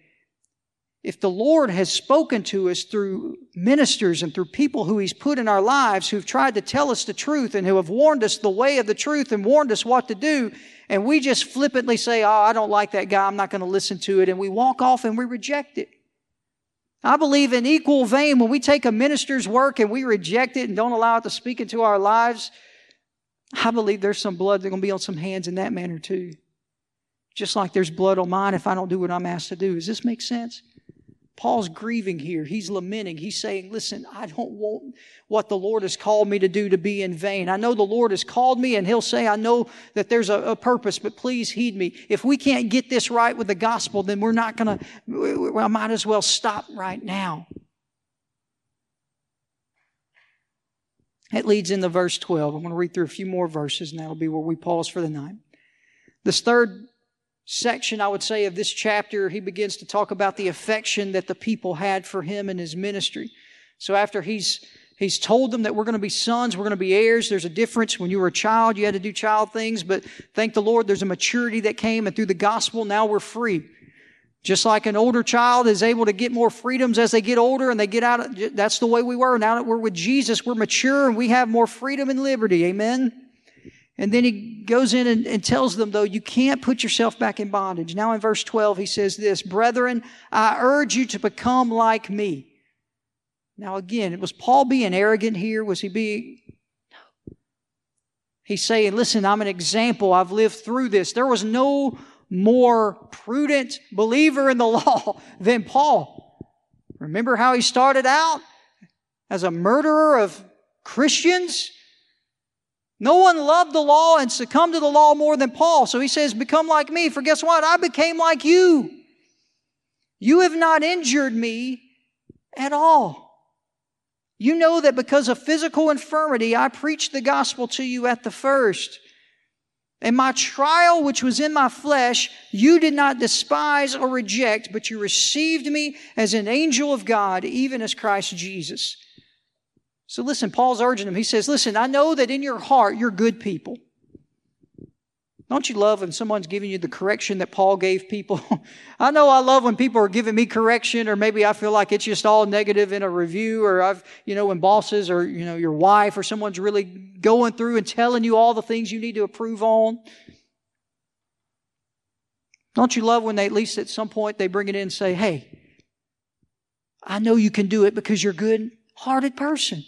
If the Lord has spoken to us through ministers and through people who He's put in our lives who've tried to tell us the truth and who have warned us the way of the truth and warned us what to do, and we just flippantly say, Oh, I don't like that guy, I'm not going to listen to it, and we walk off and we reject it. I believe in equal vein when we take a minister's work and we reject it and don't allow it to speak into our lives, I believe there's some blood that's going to be on some hands in that manner too. Just like there's blood on mine if I don't do what I'm asked to do. Does this make sense? Paul's grieving here. He's lamenting. He's saying, Listen, I don't want what the Lord has called me to do to be in vain. I know the Lord has called me, and He'll say, I know that there's a, a purpose, but please heed me. If we can't get this right with the gospel, then we're not going to, I might as well stop right now. It leads into verse 12. I'm going to read through a few more verses, and that'll be where we pause for the night. This third section, I would say, of this chapter, he begins to talk about the affection that the people had for him and his ministry. So after he's He's told them that we're going to be sons, we're going to be heirs. There's a difference. When you were a child, you had to do child things, but thank the Lord, there's a maturity that came, and through the gospel, now we're free. Just like an older child is able to get more freedoms as they get older and they get out, that's the way we were. Now that we're with Jesus, we're mature and we have more freedom and liberty. Amen. And then he goes in and, and, tells them, though, you can't put yourself back in bondage. Now in verse 12, he says this, Brethren, I urge you to become like me. Now again, was Paul being arrogant here? Was he being. No. He's saying, listen, I'm an example. I've lived through this. There was no more prudent believer in the law than Paul. Remember how he started out as a murderer of Christians? No one loved the law and succumbed to the law more than Paul. So he says, Become like me. For guess what? I became like you. You have not injured me at all. You know that because of physical infirmity, I preached the gospel to you at the first. And my trial, which was in my flesh, you did not despise or reject, but you received me as an angel of God, even as Christ Jesus. So listen, Paul's urging him. He says, Listen, I know that in your heart you're good people. Don't you love when someone's giving you the correction that Paul gave people? I know I love when people are giving me correction, or maybe I feel like it's just all negative in a review, or I've, you know, when bosses or, you know, your wife or someone's really going through and telling you all the things you need to improve on. Don't you love when they, at least at some point, they bring it in and say, hey, I know you can do it because you're a good hearted person.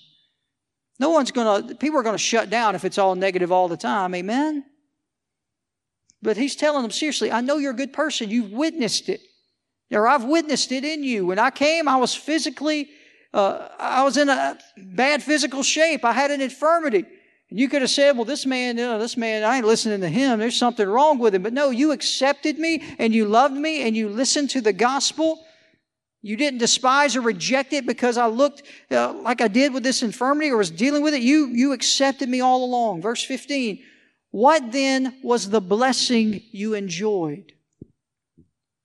No one's going to, people are going to shut down if it's all negative all the time. Amen? But he's telling them seriously, I know you're a good person. You've witnessed it. Or I've witnessed it in you. When I came, I was physically, uh, I was in a bad physical shape. I had an infirmity. And you could have said, well, this man, you know, this man, I ain't listening to him. There's something wrong with him. But no, you accepted me and you loved me and you listened to the gospel. You didn't despise or reject it because I looked uh, like I did with this infirmity or was dealing with it. You, you accepted me all along. Verse 15. What then was the blessing you enjoyed?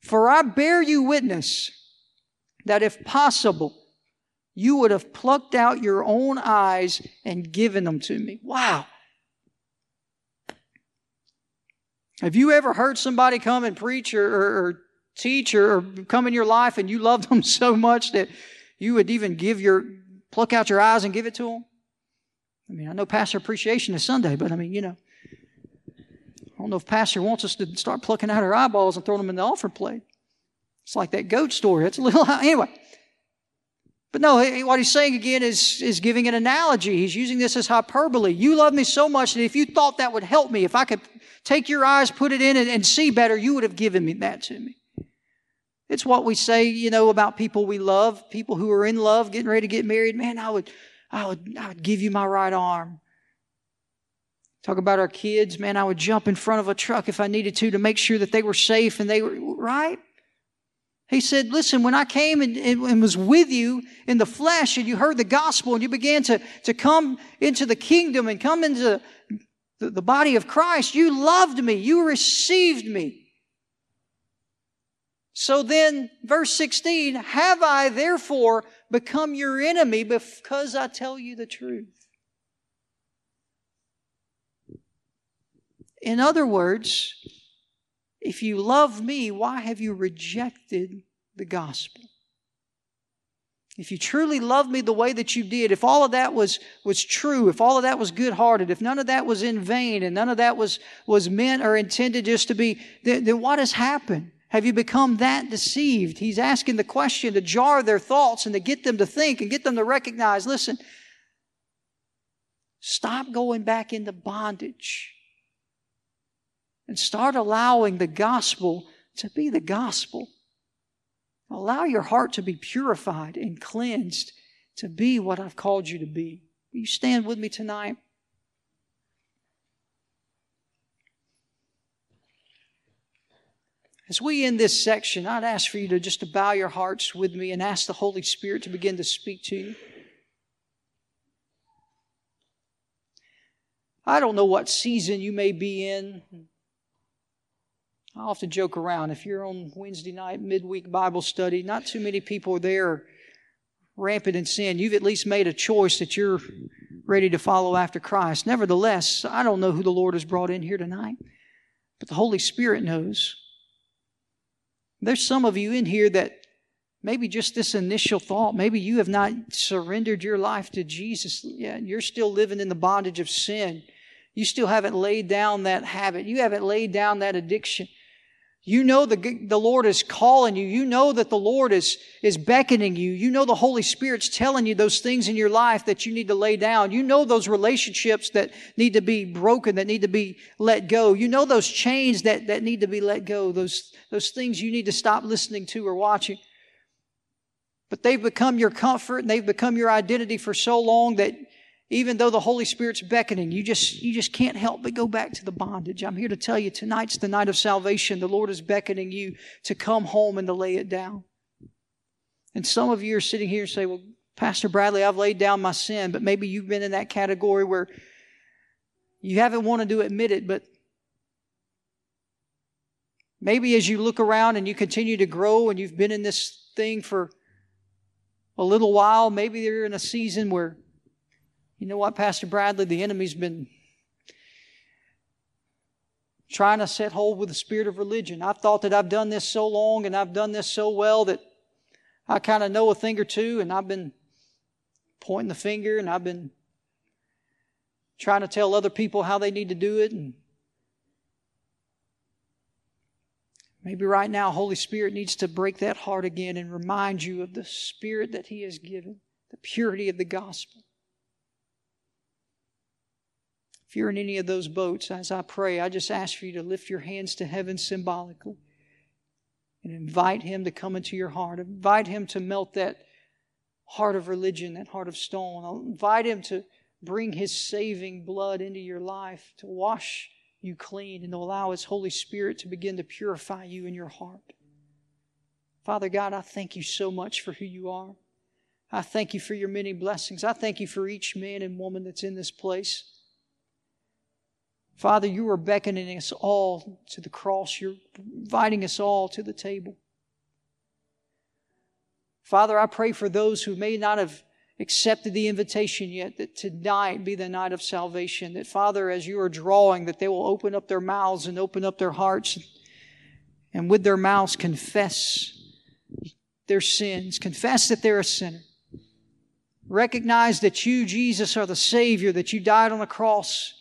For I bear you witness that if possible, you would have plucked out your own eyes and given them to me. Wow. Have you ever heard somebody come and preach or, or, or teach or, or, come in your life and you loved them so much that you would even give your, pluck out your eyes and give it to them? I mean, I know Pastor Appreciation is Sunday, but I mean, you know, don't know if Pastor wants us to start plucking out our eyeballs and throwing them in the offering plate. It's like that goat story. It's a little, anyway. But no, what he's saying again is, is giving an analogy. He's using this as hyperbole. You love me so much that if you thought that would help me, if I could take your eyes, put it in, and, and see better, you would have given me that to me. It's what we say, you know, about people we love, people who are in love, getting ready to get married. Man, I would, I would, I would give you my right arm. Talk about our kids, man, I would jump in front of a truck if I needed to to make sure that they were safe and they were, right? He said, Listen, when I came and, and, was with you in the flesh and you heard the gospel and you began to, to come into the kingdom and come into the, the body of Christ, you loved me, you received me. So then, verse 16, have I therefore become your enemy because I tell you the truth? In other words, if you love me, why have you rejected the gospel? If you truly love me the way that you did, if all of that was, was true, if all of that was good hearted, if none of that was in vain and none of that was, was meant or intended just to be, then, then what has happened? Have you become that deceived? He's asking the question to jar their thoughts and to get them to think and get them to recognize listen, stop going back into bondage and start allowing the gospel to be the gospel. Allow your heart to be purified and cleansed to be what I've called you to be. Will you stand with me tonight? As we end this section, I'd ask for you to just bow your hearts with me and ask the Holy Spirit to begin to speak to you. I don't know what season you may be in. I often joke around. If you're on Wednesday night midweek Bible study, not too many people are there rampant in sin. You've at least made a choice that you're ready to follow after Christ. Nevertheless, I don't know who the Lord has brought in here tonight, but the Holy Spirit knows. There's some of you in here that maybe just this initial thought, maybe you have not surrendered your life to Jesus yet. You're still living in the bondage of sin. You still haven't laid down that habit. You haven't laid down that addiction. You know the, the Lord is calling you. You know that the Lord is, is beckoning you. You know the Holy Spirit's telling you those things in your life that you need to lay down. You know those relationships that need to be broken, that need to be let go. You know those chains that, that need to be let go, those, those things you need to stop listening to or watching. But they've become your comfort and they've become your identity for so long that even though the Holy Spirit's beckoning, you just, you just can't help but go back to the bondage. I'm here to tell you tonight's the night of salvation. The Lord is beckoning you to come home and to lay it down. And some of you are sitting here and say, Well, Pastor Bradley, I've laid down my sin, but maybe you've been in that category where you haven't wanted to admit it, but maybe as you look around and you continue to grow and you've been in this thing for a little while, maybe you're in a season where you know what, Pastor Bradley? The enemy's been trying to set hold with the spirit of religion. I've thought that I've done this so long and I've done this so well that I kind of know a thing or two, and I've been pointing the finger and I've been trying to tell other people how they need to do it. And maybe right now, Holy Spirit needs to break that heart again and remind you of the Spirit that He has given, the purity of the gospel. If you're in any of those boats, as I pray, I just ask for you to lift your hands to heaven symbolically and invite Him to come into your heart. Invite Him to melt that heart of religion, that heart of stone. I'll invite Him to bring His saving blood into your life, to wash you clean, and to allow His Holy Spirit to begin to purify you in your heart. Father God, I thank you so much for who you are. I thank you for your many blessings. I thank you for each man and woman that's in this place. Father, you are beckoning us all to the cross. You're inviting us all to the table. Father, I pray for those who may not have accepted the invitation yet, that tonight be the night of salvation. That, Father, as you are drawing, that they will open up their mouths and open up their hearts and with their mouths confess their sins, confess that they're a sinner. Recognize that you, Jesus, are the Savior, that you died on the cross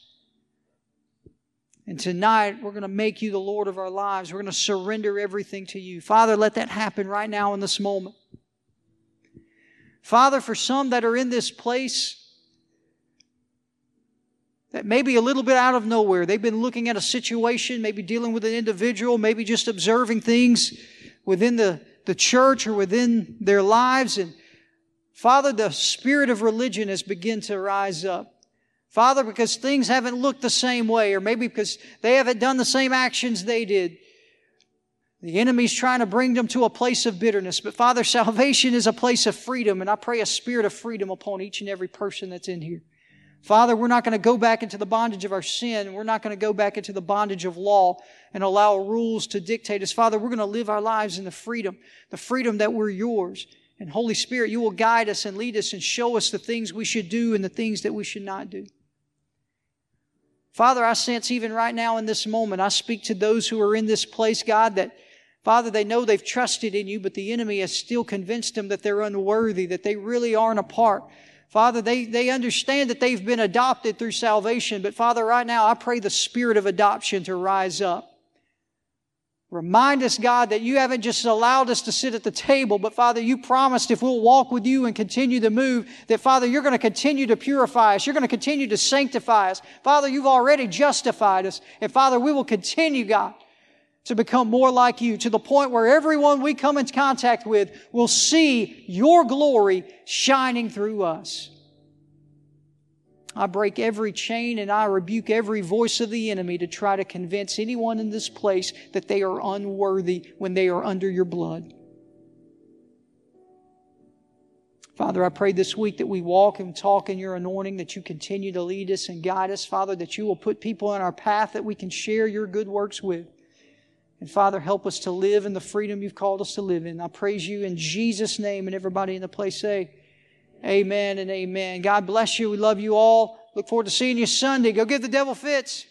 and tonight, we're going to make you the Lord of our lives. We're going to surrender everything to you. Father, let that happen right now in this moment. Father, for some that are in this place, that may be a little bit out of nowhere. They've been looking at a situation, maybe dealing with an individual, maybe just observing things within the, the church or within their lives. And Father, the spirit of religion has begun to rise up. Father, because things haven't looked the same way, or maybe because they haven't done the same actions they did. The enemy's trying to bring them to a place of bitterness. But Father, salvation is a place of freedom, and I pray a spirit of freedom upon each and every person that's in here. Father, we're not going to go back into the bondage of our sin. We're not going to go back into the bondage of law and allow rules to dictate us. Father, we're going to live our lives in the freedom, the freedom that we're yours. And Holy Spirit, you will guide us and lead us and show us the things we should do and the things that we should not do. Father, I sense even right now in this moment, I speak to those who are in this place, God, that Father, they know they've trusted in you, but the enemy has still convinced them that they're unworthy, that they really aren't a part. Father, they, they understand that they've been adopted through salvation, but Father, right now I pray the spirit of adoption to rise up. Remind us, God, that you haven't just allowed us to sit at the table, but Father, you promised if we'll walk with you and continue to move, that Father, you're going to continue to purify us. You're going to continue to sanctify us. Father, you've already justified us. And Father, we will continue, God, to become more like you to the point where everyone we come into contact with will see your glory shining through us. I break every chain and I rebuke every voice of the enemy to try to convince anyone in this place that they are unworthy when they are under your blood. Father, I pray this week that we walk and talk in your anointing, that you continue to lead us and guide us. Father, that you will put people in our path that we can share your good works with. And Father, help us to live in the freedom you've called us to live in. I praise you in Jesus' name, and everybody in the place say, Amen and amen. God bless you. We love you all. Look forward to seeing you Sunday. Go give the devil fits.